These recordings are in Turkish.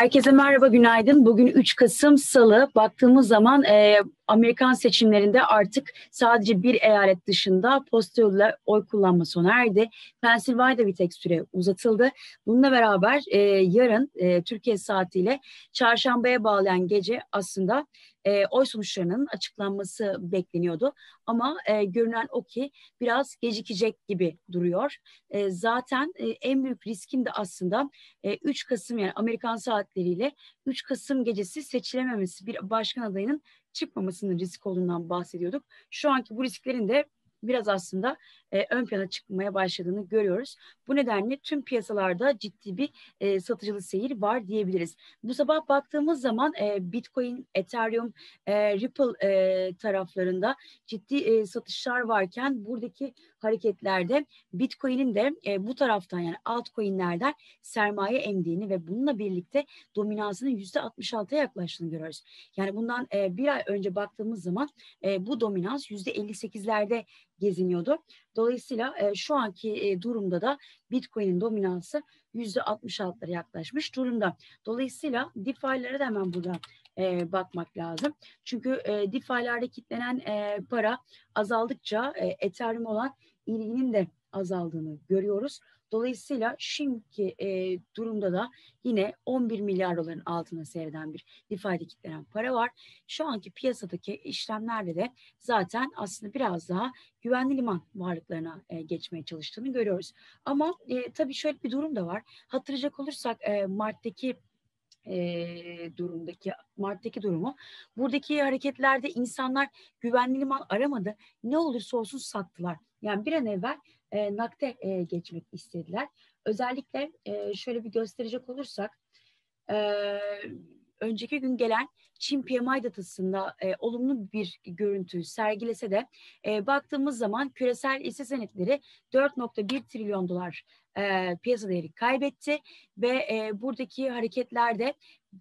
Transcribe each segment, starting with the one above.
Herkese merhaba, günaydın. Bugün 3 Kasım Salı. Baktığımız zaman e, Amerikan seçimlerinde artık sadece bir eyalet dışında posta yoluyla oy kullanma sona erdi. Pensilvanya'da bir tek süre uzatıldı. Bununla beraber e, yarın e, Türkiye saatiyle çarşambaya bağlayan gece aslında e, oy sonuçlarının açıklanması bekleniyordu. Ama e, görünen o ki biraz gecikecek gibi duruyor. E, zaten e, en büyük riskin de aslında e, 3 Kasım yani Amerikan saatleriyle 3 Kasım gecesi seçilememesi bir başkan adayının çıkmamasının risk olduğundan bahsediyorduk. Şu anki bu risklerin de biraz aslında e, ön plana çıkmaya başladığını görüyoruz. Bu nedenle tüm piyasalarda ciddi bir e, satıcılı seyir var diyebiliriz. Bu sabah baktığımız zaman e, Bitcoin, Ethereum, e, Ripple e, taraflarında ciddi e, satışlar varken buradaki hareketlerde Bitcoin'in de e, bu taraftan yani altcoin'lerden sermaye emdiğini ve bununla birlikte dominansının %66'ya yaklaştığını görüyoruz. Yani bundan e, bir ay önce baktığımız zaman e, bu dominans %58'lerde geziniyordu. Dolayısıyla e, şu anki e, durumda da Bitcoin'in dominansı %66'lara yaklaşmış durumda. Dolayısıyla DeFi'lere de hemen burada e, bakmak lazım. Çünkü e, DeFi'lerde kitlenen e, para azaldıkça e, Ethereum olan ilginin de azaldığını görüyoruz. Dolayısıyla şimdiki e, durumda da yine 11 milyar doların altına seyreden bir DeFi'de kitlenen para var. Şu anki piyasadaki işlemlerde de zaten aslında biraz daha güvenli liman varlıklarına e, geçmeye çalıştığını görüyoruz. Ama e, tabii şöyle bir durum da var. Hatırlayacak olursak e, Mart'taki e, durumdaki Mart'taki durumu. Buradaki hareketlerde insanlar güvenli liman aramadı. Ne olursa olsun sattılar. Yani bir an evvel e, nakde e, geçmek istediler. Özellikle e, şöyle bir gösterecek olursak e, önceki gün gelen Çin PMI datasında e, olumlu bir görüntü sergilese de e, baktığımız zaman küresel hisse senetleri 4.1 trilyon dolar e, piyasa değeri kaybetti ve e, buradaki hareketlerde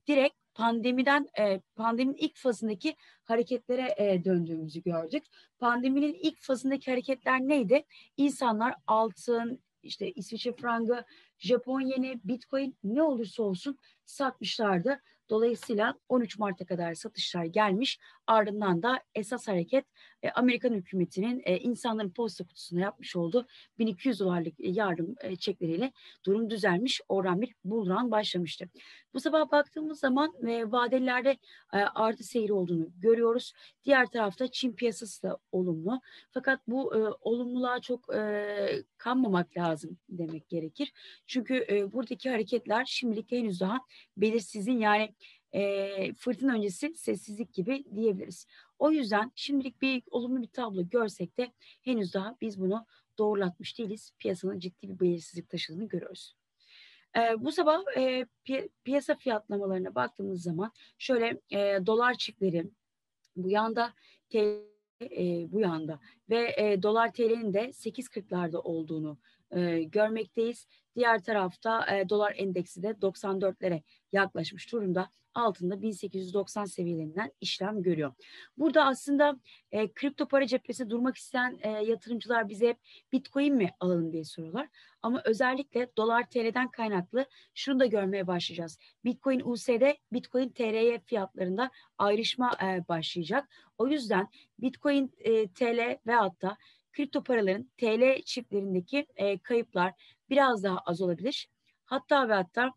direkt pandemiden e, pandeminin ilk fazındaki hareketlere e, döndüğümüzü gördük. Pandeminin ilk fazındaki hareketler neydi? İnsanlar altın, işte İsviçre frangı, Japon yeni, Bitcoin ne olursa olsun satmışlardı. Dolayısıyla 13 Mart'a kadar satışlar gelmiş. Ardından da esas hareket e, Amerikan hükümetinin e, insanların posta kutusuna yapmış olduğu 1200 dolarlık yardım e, çekleriyle durum düzelmiş. Oradan bir bullrun başlamıştı. Bu sabah baktığımız zaman e, vadelilerde e, artı seyri olduğunu görüyoruz. Diğer tarafta Çin piyasası da olumlu. Fakat bu e, olumluluğa çok kanmamak lazım demek gerekir. Çünkü buradaki hareketler şimdilik henüz daha belirsizin yani e, fırtına öncesi sessizlik gibi diyebiliriz. O yüzden şimdilik bir olumlu bir tablo görsek de henüz daha biz bunu doğrulatmış değiliz. Piyasanın ciddi bir belirsizlik taşıdığını görüyoruz. E, bu sabah e, pi piyasa fiyatlamalarına baktığımız zaman şöyle e, dolar çiftleri bu yanda TL e, bu yanda ve e, dolar TL'nin de 8.40'larda olduğunu e, görmekteyiz. Diğer tarafta e, dolar endeksi de 94'lere yaklaşmış durumda. Altında 1890 seviyelerinden işlem görüyor. Burada aslında e, kripto para cephesi durmak isteyen e, yatırımcılar bize hep bitcoin mi alalım diye soruyorlar. Ama özellikle dolar TL'den kaynaklı şunu da görmeye başlayacağız. Bitcoin USD, Bitcoin TL'ye fiyatlarında ayrışma e, başlayacak. O yüzden Bitcoin e, TL ve hatta kripto paraların TL çiftlerindeki e, kayıplar biraz daha az olabilir. Hatta ve hatta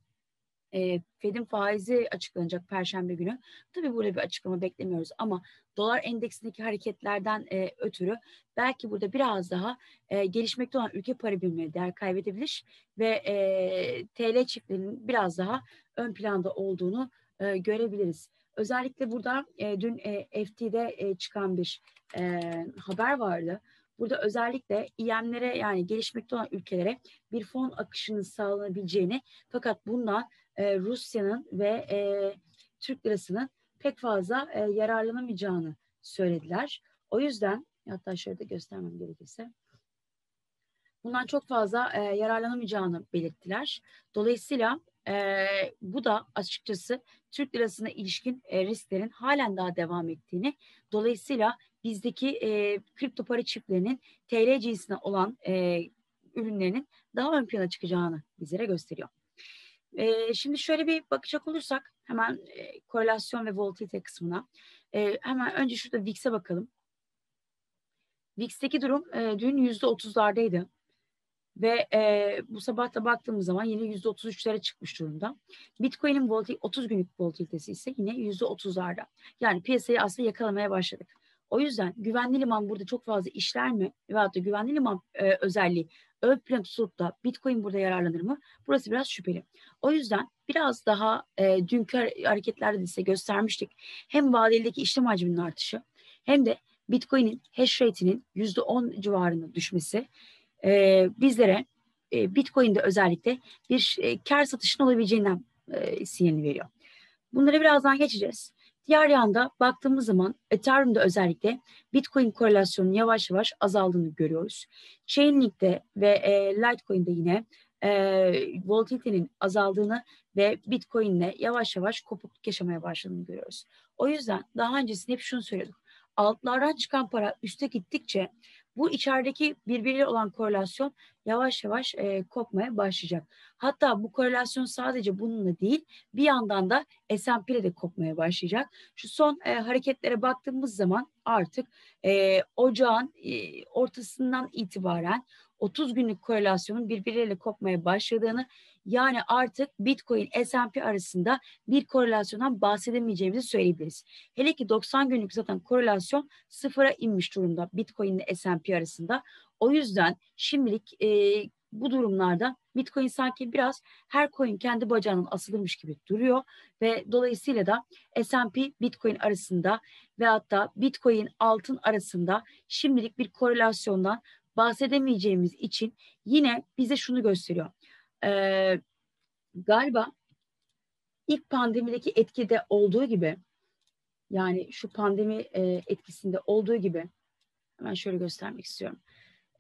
e, Fed'in faizi açıklanacak Perşembe günü. Tabii burada bir açıklama beklemiyoruz ama dolar endeksindeki hareketlerden e, ötürü belki burada biraz daha e, gelişmekte olan ülke para birimleri değer kaybedebilir ve e, TL çiftlerinin biraz daha ön planda olduğunu e, görebiliriz. Özellikle burada e, dün e, FT'de e, çıkan bir e, haber vardı. Burada özellikle İM'lere yani gelişmekte olan ülkelere bir fon akışının sağlanabileceğini fakat bundan e, Rusya'nın ve e, Türk lirasının pek fazla e, yararlanamayacağını söylediler. O yüzden hatta şöyle de göstermem gerekirse bundan çok fazla e, yararlanamayacağını belirttiler. Dolayısıyla e, bu da açıkçası Türk lirasına ilişkin e, risklerin halen daha devam ettiğini, dolayısıyla bizdeki e, kripto para çiftlerinin TL cinsine olan e, ürünlerinin daha ön plana çıkacağını bizlere gösteriyor. E, şimdi şöyle bir bakacak olursak hemen e, korelasyon ve volatilite kısmına. E, hemen önce şurada VIX'e bakalım. VIX'teki durum e, dün %30'lardaydı. Ve e, bu sabah da baktığımız zaman yine yüzde 33'lere çıkmış durumda. Bitcoin'in volatil, 30 günlük volatilitesi ise yine yüzde 30'larda. Yani piyasayı aslında yakalamaya başladık. O yüzden güvenli liman burada çok fazla işler mi? Veyahut da güvenli liman e, özelliği ön plan tutup da Bitcoin burada yararlanır mı? Burası biraz şüpheli. O yüzden biraz daha e, dünkü hareketlerde de size göstermiştik. Hem vadelideki işlem hacminin artışı hem de Bitcoin'in hash rate'inin %10 civarında düşmesi e, bizlere e, Bitcoin'de özellikle bir e, kar satışının olabileceğinden e, sinyalini veriyor. Bunları birazdan geçeceğiz. Diğer yanda baktığımız zaman Ethereum'da özellikle Bitcoin korelasyonunun yavaş yavaş azaldığını görüyoruz. Chainlink'te ve e, Litecoin'de yine e, volatilitenin azaldığını ve Bitcoin'le yavaş yavaş kopukluk yaşamaya başladığını görüyoruz. O yüzden daha öncesinde hep şunu söylüyorduk. Altlardan çıkan para üste gittikçe bu içerideki birbiriyle olan korelasyon yavaş yavaş e, kopmaya başlayacak. Hatta bu korelasyon sadece bununla değil bir yandan da S&P de kopmaya başlayacak. Şu son e, hareketlere baktığımız zaman artık e, ocağın e, ortasından itibaren 30 günlük korelasyonun birbirleriyle kopmaya başladığını yani artık Bitcoin S&P arasında bir korelasyondan bahsedemeyeceğimizi söyleyebiliriz. Hele ki 90 günlük zaten korelasyon sıfıra inmiş durumda Bitcoin ile S&P arasında. O yüzden şimdilik e, bu durumlarda Bitcoin sanki biraz her coin kendi bacağının asılırmış gibi duruyor ve dolayısıyla da S&P Bitcoin arasında ve hatta Bitcoin altın arasında şimdilik bir korelasyondan bahsedemeyeceğimiz için yine bize şunu gösteriyor. Ee, galiba ilk pandemideki etkide olduğu gibi yani şu pandemi e, etkisinde olduğu gibi hemen şöyle göstermek istiyorum.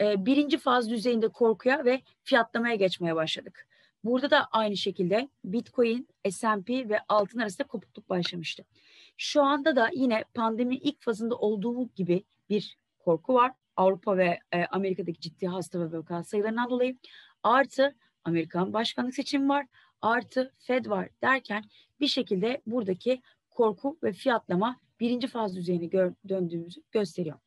E, birinci faz düzeyinde korkuya ve fiyatlamaya geçmeye başladık. Burada da aynı şekilde Bitcoin, S&P ve altın arasında kopukluk başlamıştı. Şu anda da yine pandeminin ilk fazında olduğu gibi bir korku var. Avrupa ve e, Amerika'daki ciddi hasta ve vaka sayılarından dolayı artı Amerikan başkanlık seçimi var artı Fed var derken bir şekilde buradaki korku ve fiyatlama birinci faz düzeyine gö döndüğümüzü gösteriyor.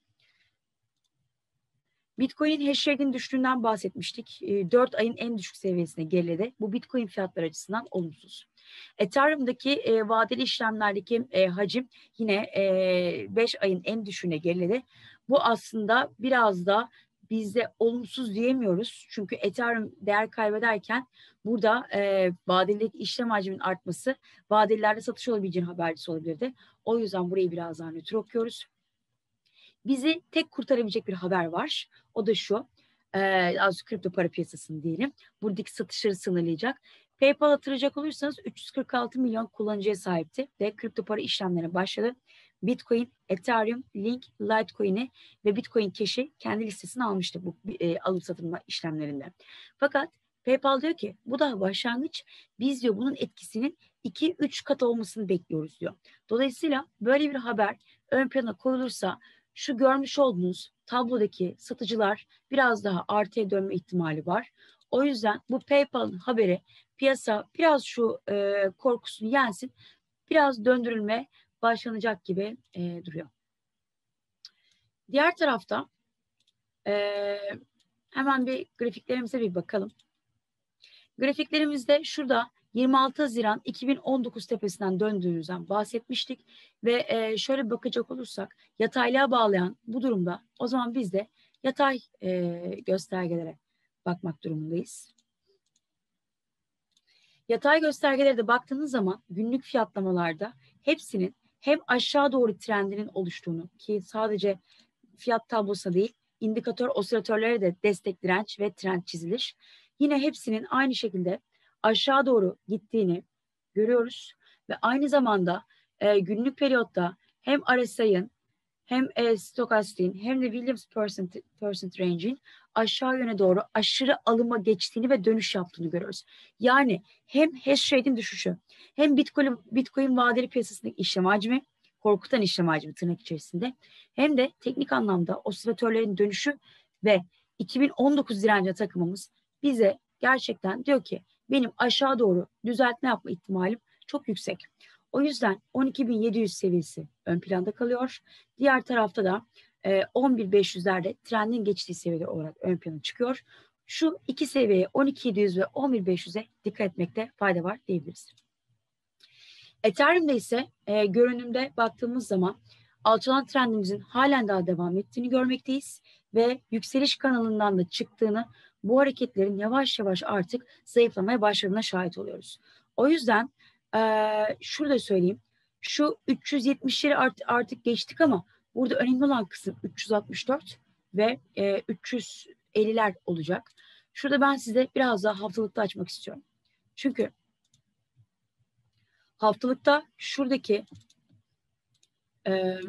Bitcoin hash rate'in düştüğünden bahsetmiştik. 4 e, ayın en düşük seviyesine geriledi. Bu Bitcoin fiyatları açısından olumsuz. Ethereum'daki e, vadeli işlemlerdeki e, hacim yine 5 e, ayın en düşüğüne geriledi. Bu aslında biraz da bizde olumsuz diyemiyoruz. Çünkü Ethereum değer kaybederken burada e, vadelideki işlem hacminin artması vadelilerde satış olabileceğini habercisi olabilirdi. O yüzden burayı biraz daha nötr okuyoruz. Bizi tek kurtarabilecek bir haber var. O da şu. E, az kripto para piyasasını diyelim. Buradaki satışları sınırlayacak. PayPal hatırlayacak olursanız 346 milyon kullanıcıya sahipti ve kripto para işlemlerine başladı. Bitcoin, Ethereum, Link, Litecoin'i ve Bitcoin Cash'i kendi listesine almıştı bu e, alım satılma işlemlerinde. Fakat PayPal diyor ki bu da başlangıç. Biz diyor bunun etkisinin 2-3 kat olmasını bekliyoruz diyor. Dolayısıyla böyle bir haber ön plana koyulursa şu görmüş olduğunuz tablodaki satıcılar biraz daha artıya dönme ihtimali var. O yüzden bu PayPal'ın haberi piyasa biraz şu e, korkusunu yensin, biraz döndürülme başlanacak gibi e, duruyor. Diğer tarafta e, hemen bir grafiklerimize bir bakalım. Grafiklerimizde şurada 26 Haziran 2019 tepesinden döndüğümüzden bahsetmiştik ve e, şöyle bakacak olursak yataylığa bağlayan bu durumda o zaman biz de yatay e, göstergelere bakmak durumundayız. Yatay göstergelere de baktığınız zaman günlük fiyatlamalarda hepsinin hem aşağı doğru trendinin oluştuğunu ki sadece fiyat tablosu değil indikatör osilatörlere de destek direnç ve trend çizilir. Yine hepsinin aynı şekilde aşağı doğru gittiğini görüyoruz ve aynı zamanda e, günlük periyotta hem RSI'ın hem e, stokastin hem de Williams percent, percent range'in aşağı yöne doğru aşırı alıma geçtiğini ve dönüş yaptığını görüyoruz. Yani hem hash rate'in düşüşü hem Bitcoin, Bitcoin vadeli piyasasındaki işlem hacmi korkutan işlem hacmi tırnak içerisinde hem de teknik anlamda osilatörlerin dönüşü ve 2019 direnci takımımız bize gerçekten diyor ki benim aşağı doğru düzeltme yapma ihtimalim çok yüksek. O yüzden 12.700 seviyesi ön planda kalıyor. Diğer tarafta da 11.500'lerde e, trendin geçtiği seviyeler olarak ön plana çıkıyor. Şu iki seviyeye 12.700 ve 11.500'e dikkat etmekte fayda var diyebiliriz. Ethereum'da ise e, görünümde baktığımız zaman alçalan trendimizin halen daha devam ettiğini görmekteyiz ve yükseliş kanalından da çıktığını bu hareketlerin yavaş yavaş artık zayıflamaya başladığına şahit oluyoruz. O yüzden e, şurada söyleyeyim şu 370'leri art, artık geçtik ama burada önemli olan kısım 364 ve e, 350'ler olacak. Şurada ben size biraz daha haftalıkta açmak istiyorum. Çünkü haftalıkta şuradaki e,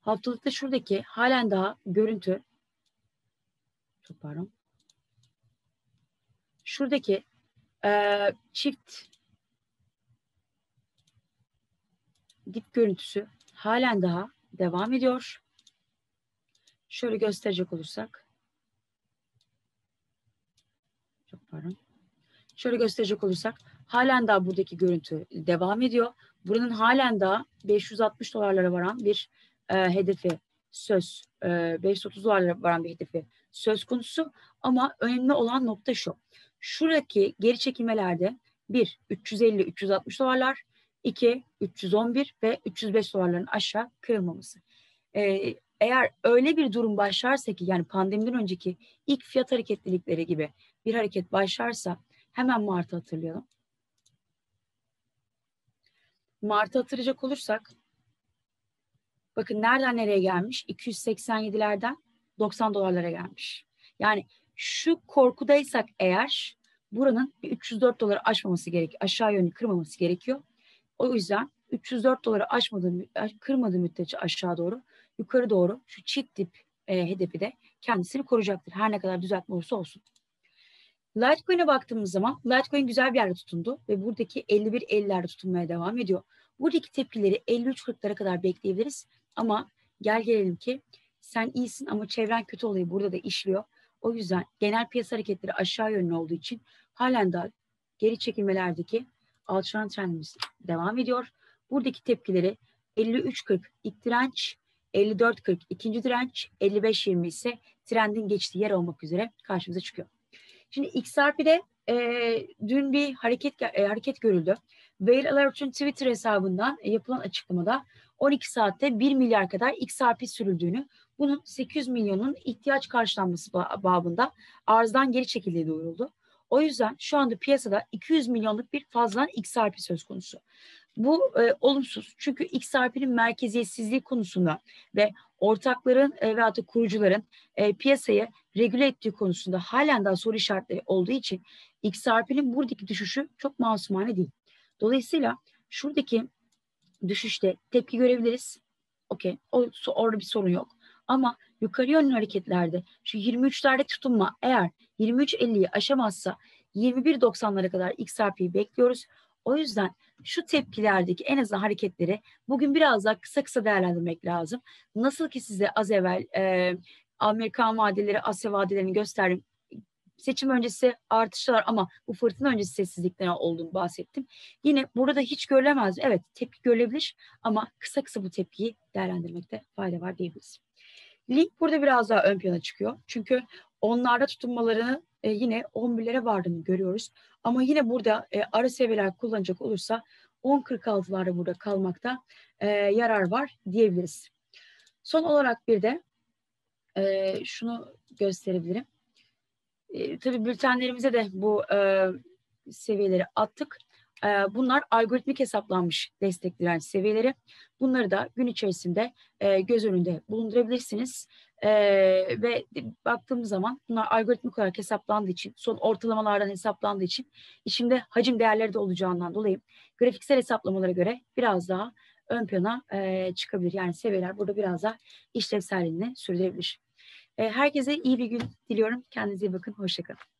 haftalıkta şuradaki halen daha görüntü çok pardon şuradaki e, çift dip görüntüsü halen daha devam ediyor. Şöyle gösterecek olursak çok pardon. Şöyle gösterecek olursak halen daha buradaki görüntü devam ediyor. Buranın halen daha 560 dolarlara varan bir e, hedefi söz, e, 530 dolarlara varan bir hedefi söz konusu. Ama önemli olan nokta şu. Şuradaki geri çekilmelerde 1 350-360 dolarlar, 2 311 ve 305 dolarların aşağı kırılmaması. Ee, eğer öyle bir durum başlarsa ki yani pandemiden önceki ilk fiyat hareketlilikleri gibi bir hareket başlarsa hemen Mart'ı hatırlayalım. Mart'ı hatırlayacak olursak bakın nereden nereye gelmiş? 287'lerden 90 dolarlara gelmiş. Yani şu korkudaysak eğer buranın 304 doları aşmaması gerekiyor. Aşağı yönlü kırmaması gerekiyor. O yüzden 304 doları aşmadığı, kırmadığı müddetçe aşağı doğru, yukarı doğru şu çift dip e, hedefi de kendisini koruyacaktır. Her ne kadar düzeltme olursa olsun. Litecoin'e baktığımız zaman Litecoin güzel bir yerde tutundu ve buradaki 51-50'lerde tutunmaya devam ediyor. Buradaki tepkileri 53-40'lara kadar bekleyebiliriz ama gel gelelim ki sen iyisin ama çevren kötü olayı burada da işliyor. O yüzden genel piyasa hareketleri aşağı yönlü olduğu için halen daha geri çekilmelerdeki alçalan trendimiz devam ediyor. Buradaki tepkileri 53.40 ilk direnç, 54.40 ikinci direnç, 55.20 ise trendin geçtiği yer olmak üzere karşımıza çıkıyor. Şimdi XRP'de e, dün bir hareket e, hareket görüldü. Whale Alert'ın Twitter hesabından yapılan açıklamada 12 saatte 1 milyar kadar XRP sürüldüğünü, bunun 800 milyonun ihtiyaç karşılanması babında arzdan geri çekildiği duyuruldu. O yüzden şu anda piyasada 200 milyonluk bir fazladan XRP söz konusu. Bu e, olumsuz çünkü XRP'nin merkeziyetsizliği konusunda ve ortakların e, veyahut da kurucuların e, piyasayı regüle ettiği konusunda halen daha soru işaretleri olduğu için XRP'nin buradaki düşüşü çok masumane değil. Dolayısıyla şuradaki düşüşte tepki görebiliriz. Okey, orada bir sorun yok. Ama yukarı yönlü hareketlerde şu 23'lerde tutunma eğer 23.50'yi aşamazsa 21.90'lara kadar XRP'yi bekliyoruz. O yüzden şu tepkilerdeki en azından hareketleri bugün biraz daha kısa kısa değerlendirmek lazım. Nasıl ki size az evvel e, Amerikan vadeleri, Asya vadelerini gösterdim. Seçim öncesi artışlar ama bu fırtına öncesi sessizlikten olduğunu bahsettim. Yine burada hiç görülemez. Evet tepki görülebilir ama kısa kısa bu tepkiyi değerlendirmekte fayda var diyebiliriz. Link burada biraz daha ön plana çıkıyor. Çünkü onlarda tutunmalarını e, yine 11'lere vardığını görüyoruz. Ama yine burada e, ara seviyeler kullanacak olursa 10.46'larda burada kalmakta e, yarar var diyebiliriz. Son olarak bir de e, şunu gösterebilirim. E, tabii bültenlerimize de bu e, seviyeleri attık. E, bunlar algoritmik hesaplanmış destek direnç seviyeleri. Bunları da gün içerisinde e, göz önünde bulundurabilirsiniz. E, ve baktığımız zaman bunlar algoritmik olarak hesaplandığı için, son ortalamalardan hesaplandığı için içinde hacim değerleri de olacağından dolayı grafiksel hesaplamalara göre biraz daha ön plana e, çıkabilir. Yani seviyeler burada biraz daha işlevselliğini sürdürebilir. E, herkese iyi bir gün diliyorum. Kendinize iyi bakın. Hoşçakalın.